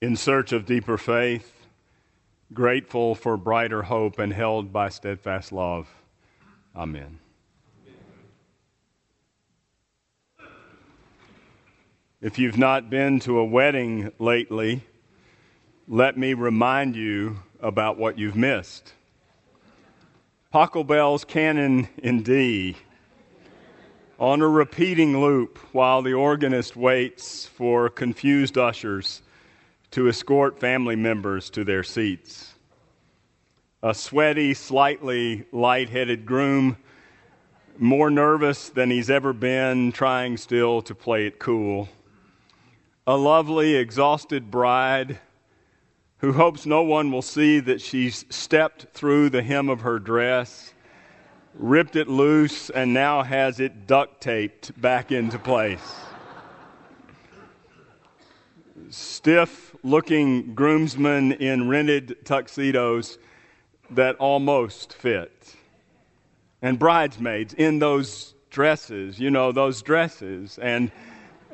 in search of deeper faith, grateful for brighter hope, and held by steadfast love. Amen. If you've not been to a wedding lately, let me remind you about what you've missed. Pachelbel's Canon in D on a repeating loop while the organist waits for confused ushers to escort family members to their seats. A sweaty, slightly light-headed groom, more nervous than he's ever been, trying still to play it cool. A lovely, exhausted bride who hopes no one will see that she's stepped through the hem of her dress, ripped it loose, and now has it duct taped back into place. Stiff looking groomsmen in rented tuxedos that almost fit. And bridesmaids in those dresses, you know, those dresses, and,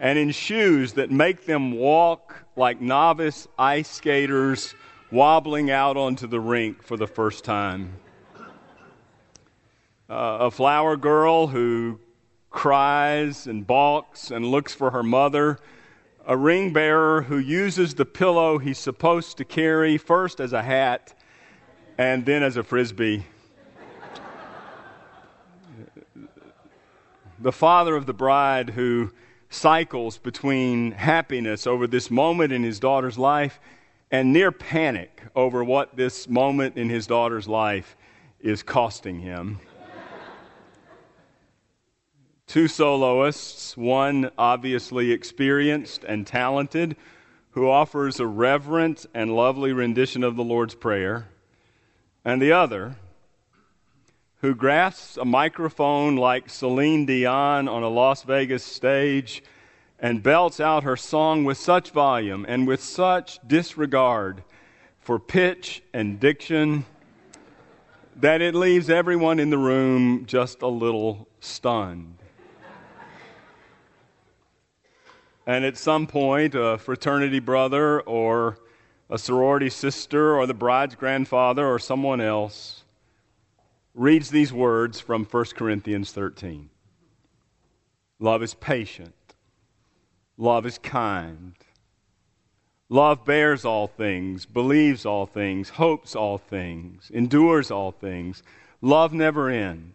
and in shoes that make them walk like novice ice skaters wobbling out onto the rink for the first time. Uh, a flower girl who cries and balks and looks for her mother a ring bearer who uses the pillow he's supposed to carry first as a hat and then as a frisbee. the father of the bride who cycles between happiness over this moment in his daughter's life and near panic over what this moment in his daughter's life is costing him two soloists, one obviously experienced and talented, who offers a reverent and lovely rendition of the Lord's Prayer, and the other, who grasps a microphone like Celine Dion on a Las Vegas stage and belts out her song with such volume and with such disregard for pitch and diction that it leaves everyone in the room just a little stunned. And at some point, a fraternity brother or a sorority sister or the bride's grandfather or someone else reads these words from 1 Corinthians 13 Love is patient, love is kind. Love bears all things, believes all things, hopes all things, endures all things. Love never ends.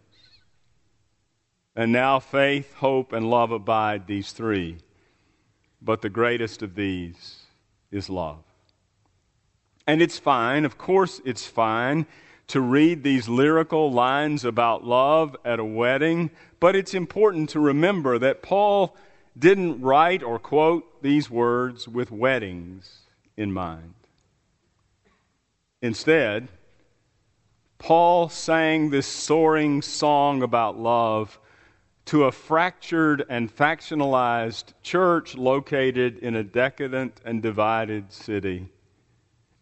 And now faith, hope, and love abide, these three. But the greatest of these is love. And it's fine, of course, it's fine to read these lyrical lines about love at a wedding, but it's important to remember that Paul didn't write or quote these words with weddings in mind. Instead, Paul sang this soaring song about love to a fractured and factionalized church located in a decadent and divided city.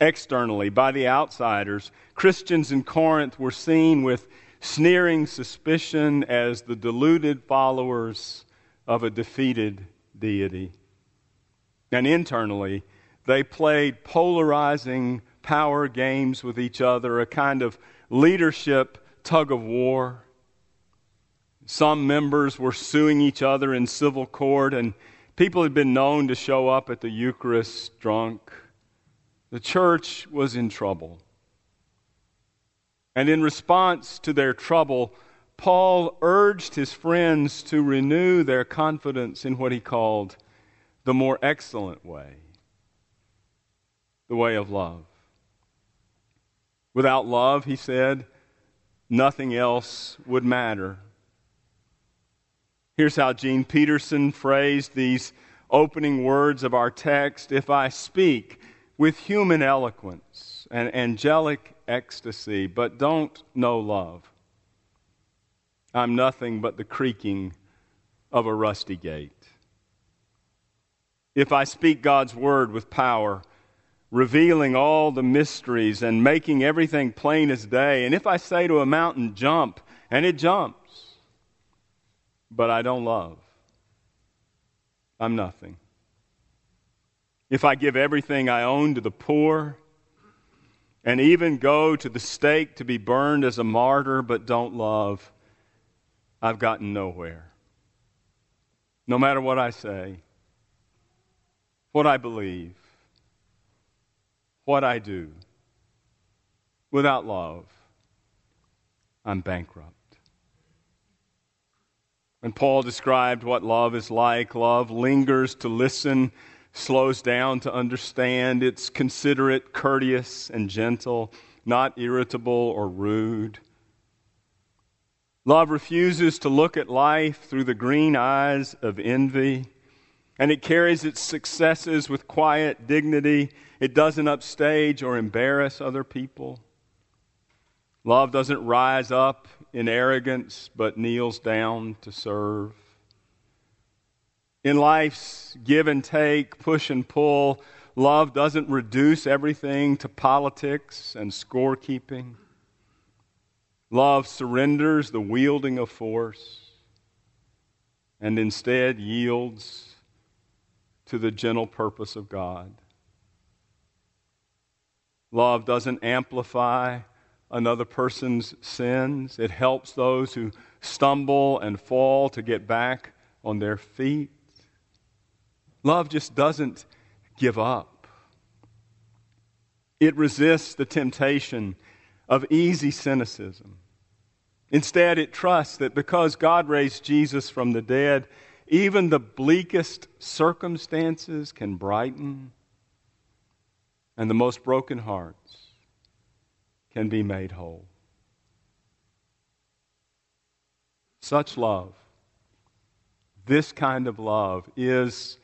Externally, by the outsiders, Christians in Corinth were seen with sneering suspicion as the deluded followers of a defeated deity. And internally, they played polarizing power games with each other, a kind of leadership tug of war. Some members were suing each other in civil court, and people had been known to show up at the Eucharist drunk. The church was in trouble. And in response to their trouble, Paul urged his friends to renew their confidence in what he called the more excellent way the way of love. Without love, he said, nothing else would matter. Here's how Gene Peterson phrased these opening words of our text If I speak with human eloquence and angelic ecstasy, but don't know love, I'm nothing but the creaking of a rusty gate. If I speak God's word with power, revealing all the mysteries and making everything plain as day, and if I say to a mountain, jump, and it jumps, but I don't love, I'm nothing. if I give everything I own to the poor, and even go to the stake to be burned as a martyr but don't love, I've gotten nowhere. No matter what I say, what I believe, what I do, without love, I'm bankrupt. When Paul described what love is like, love lingers to listen slows down to understand. It's considerate, courteous, and gentle, not irritable or rude. Love refuses to look at life through the green eyes of envy, and it carries its successes with quiet dignity. It doesn't upstage or embarrass other people. Love doesn't rise up in arrogance, but kneels down to serve. In life's give and take, push and pull, love doesn't reduce everything to politics and scorekeeping. Love surrenders the wielding of force and instead yields to the gentle purpose of God. Love doesn't amplify another person's sins, it helps those who stumble and fall to get back on their feet. Love just doesn't give up. It resists the temptation of easy cynicism. Instead, it trusts that because God raised Jesus from the dead, even the bleakest circumstances can brighten, and the most broken hearts can be made whole. Such love, this kind of love, is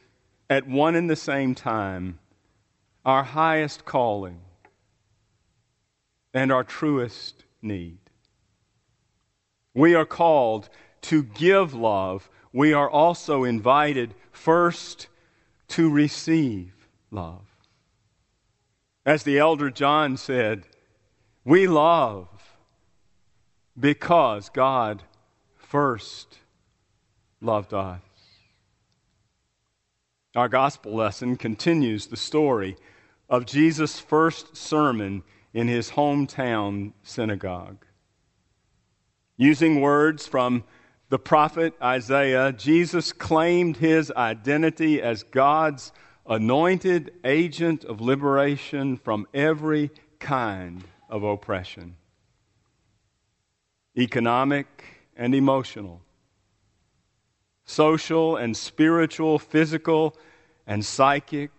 at one and the same time our highest calling and our truest need. We are called to give love. We are also invited first to receive love. As the elder John said, we love because God first loved us. Our gospel lesson continues the story of Jesus' first sermon in his hometown synagogue. Using words from the prophet Isaiah, Jesus claimed his identity as God's anointed agent of liberation from every kind of oppression economic and emotional social and spiritual, physical and psychic.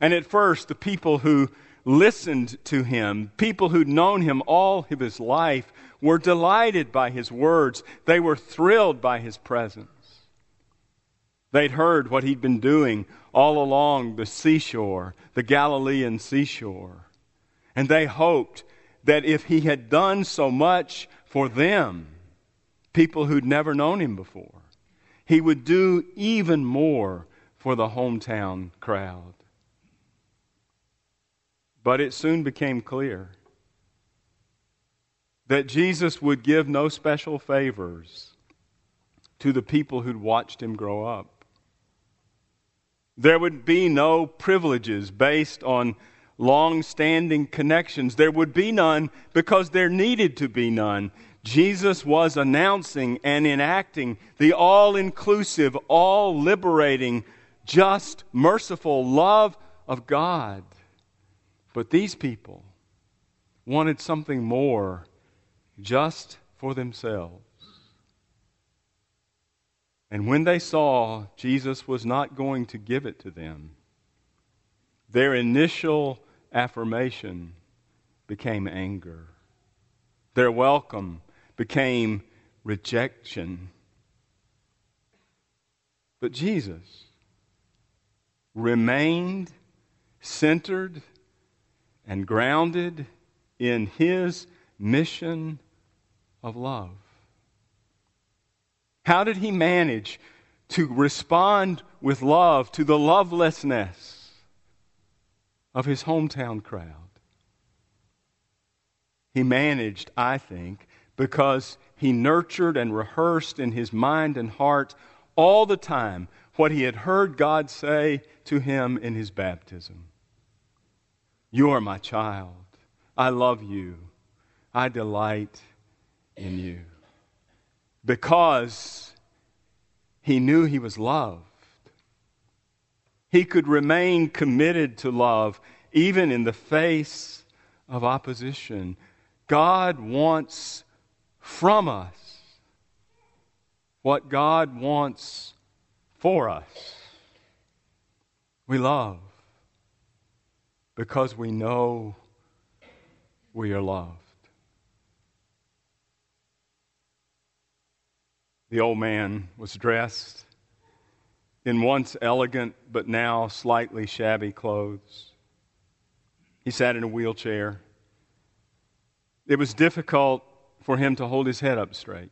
And at first, the people who listened to him, people who'd known him all of his life, were delighted by his words. They were thrilled by his presence. They'd heard what he'd been doing all along the seashore, the Galilean seashore. And they hoped that if he had done so much for them, people who'd never known him before, he would do even more for the hometown crowd. But it soon became clear that Jesus would give no special favors to the people who'd watched him grow up. There would be no privileges based on long standing connections. There would be none because there needed to be none. Jesus was announcing and enacting the all inclusive, all liberating, just, merciful love of God. But these people wanted something more just for themselves. And when they saw Jesus was not going to give it to them, their initial affirmation became anger. Their welcome became rejection. But Jesus remained centered and grounded in his mission of love. How did he manage to respond with love to the lovelessness of his hometown crowd? He managed, I think, because he nurtured and rehearsed in his mind and heart all the time what he had heard God say to him in his baptism You are my child. I love you. I delight in you. Because he knew he was loved, he could remain committed to love even in the face of opposition. God wants from us what God wants for us. We love because we know we are loved. The old man was dressed in once elegant but now slightly shabby clothes. He sat in a wheelchair. It was difficult for him to hold his head up straight.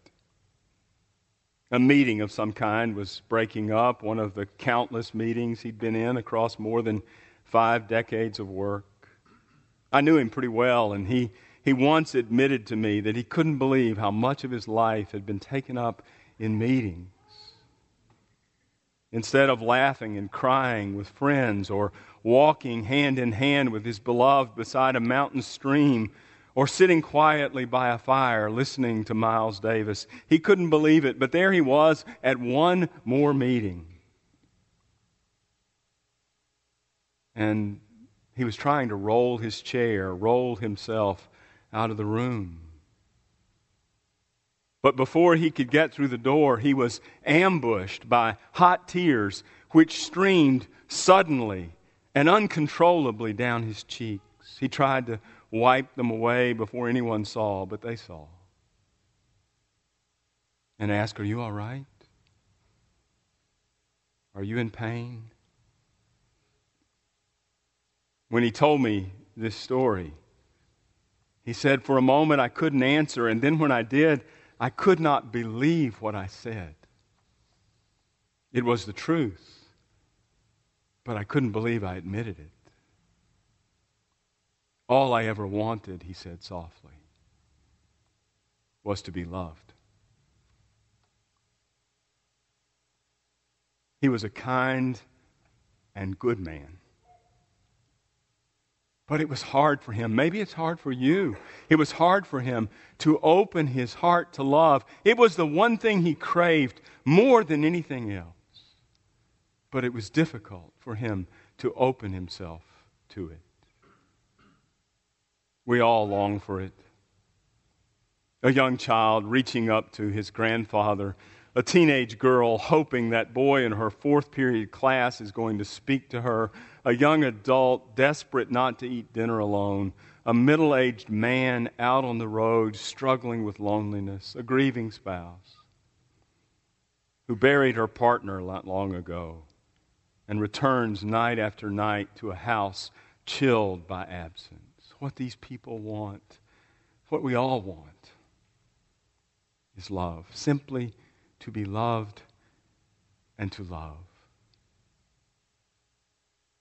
A meeting of some kind was breaking up, one of the countless meetings he'd been in across more than five decades of work. I knew him pretty well, and he, he once admitted to me that he couldn't believe how much of his life had been taken up in meetings. Instead of laughing and crying with friends or walking hand in hand with his beloved beside a mountain stream or sitting quietly by a fire listening to Miles Davis. He couldn't believe it, but there he was at one more meeting. And he was trying to roll his chair, roll himself out of the room. But before he could get through the door, he was ambushed by hot tears which streamed suddenly and uncontrollably down his cheeks. He tried to wipe them away before anyone saw, but they saw. And asked, Are you all right? Are you in pain? When he told me this story, he said, For a moment I couldn't answer, and then when I did, I could not believe what I said. It was the truth, but I couldn't believe I admitted it. All I ever wanted, he said softly, was to be loved. He was a kind and good man. But it was hard for him. Maybe it's hard for you. It was hard for him to open his heart to love. It was the one thing he craved more than anything else. But it was difficult for him to open himself to it. We all long for it. A young child reaching up to his grandfather, a teenage girl hoping that boy in her fourth period class is going to speak to her, a young adult desperate not to eat dinner alone, a middle aged man out on the road struggling with loneliness, a grieving spouse who buried her partner not long ago and returns night after night to a house chilled by absence what these people want, what we all want, is love. Simply to be loved and to love.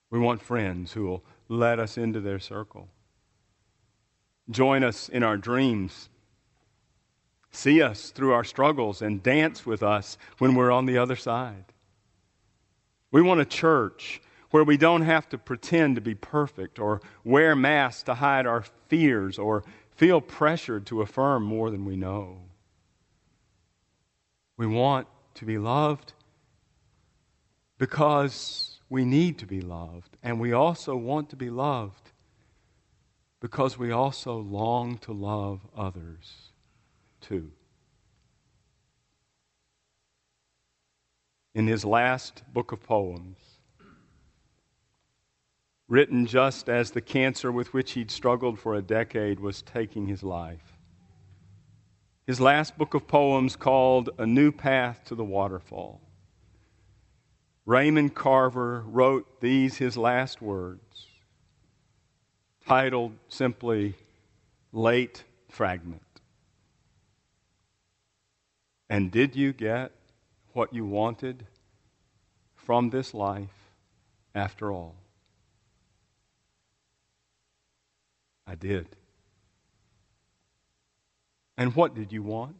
We want friends who will let us into their circle, join us in our dreams, see us through our struggles, and dance with us when we're on the other side. We want a church where we don't have to pretend to be perfect or wear masks to hide our fears or feel pressured to affirm more than we know. We want to be loved because we need to be loved, and we also want to be loved because we also long to love others too. In his last book of poems, written just as the cancer with which he'd struggled for a decade was taking his life. His last book of poems, called A New Path to the Waterfall. Raymond Carver wrote these his last words, titled simply Late Fragment. And did you get what you wanted from this life after all? I did. And what did you want?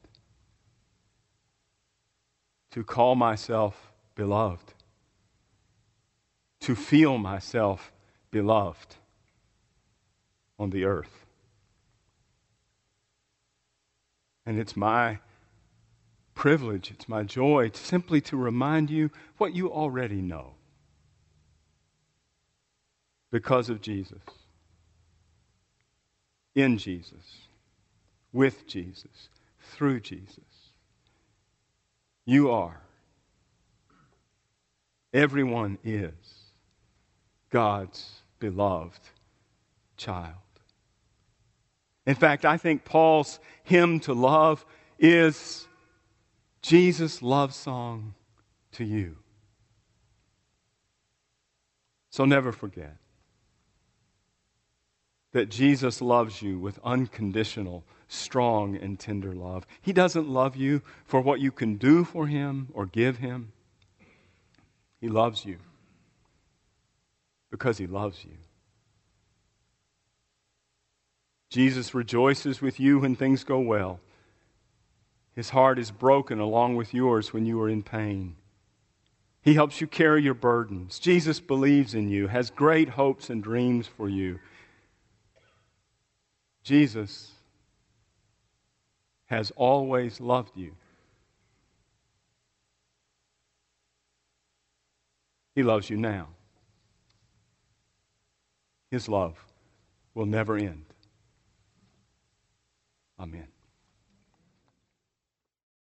To call myself beloved. to feel myself beloved on the earth. And it's my privilege, it's my joy to simply to remind you what you already know because of Jesus, in Jesus, with Jesus, through Jesus. You are, everyone is God's beloved child. In fact, I think Paul's hymn to love is Jesus' love song to you. So never forget that Jesus loves you with unconditional, strong, and tender love. He doesn't love you for what you can do for him or give him. He loves you because he loves you. Jesus rejoices with you when things go well. His heart is broken along with yours when you are in pain. He helps you carry your burdens. Jesus believes in you, has great hopes and dreams for you. Jesus has always loved you. He loves you now. His love will never end. Amen.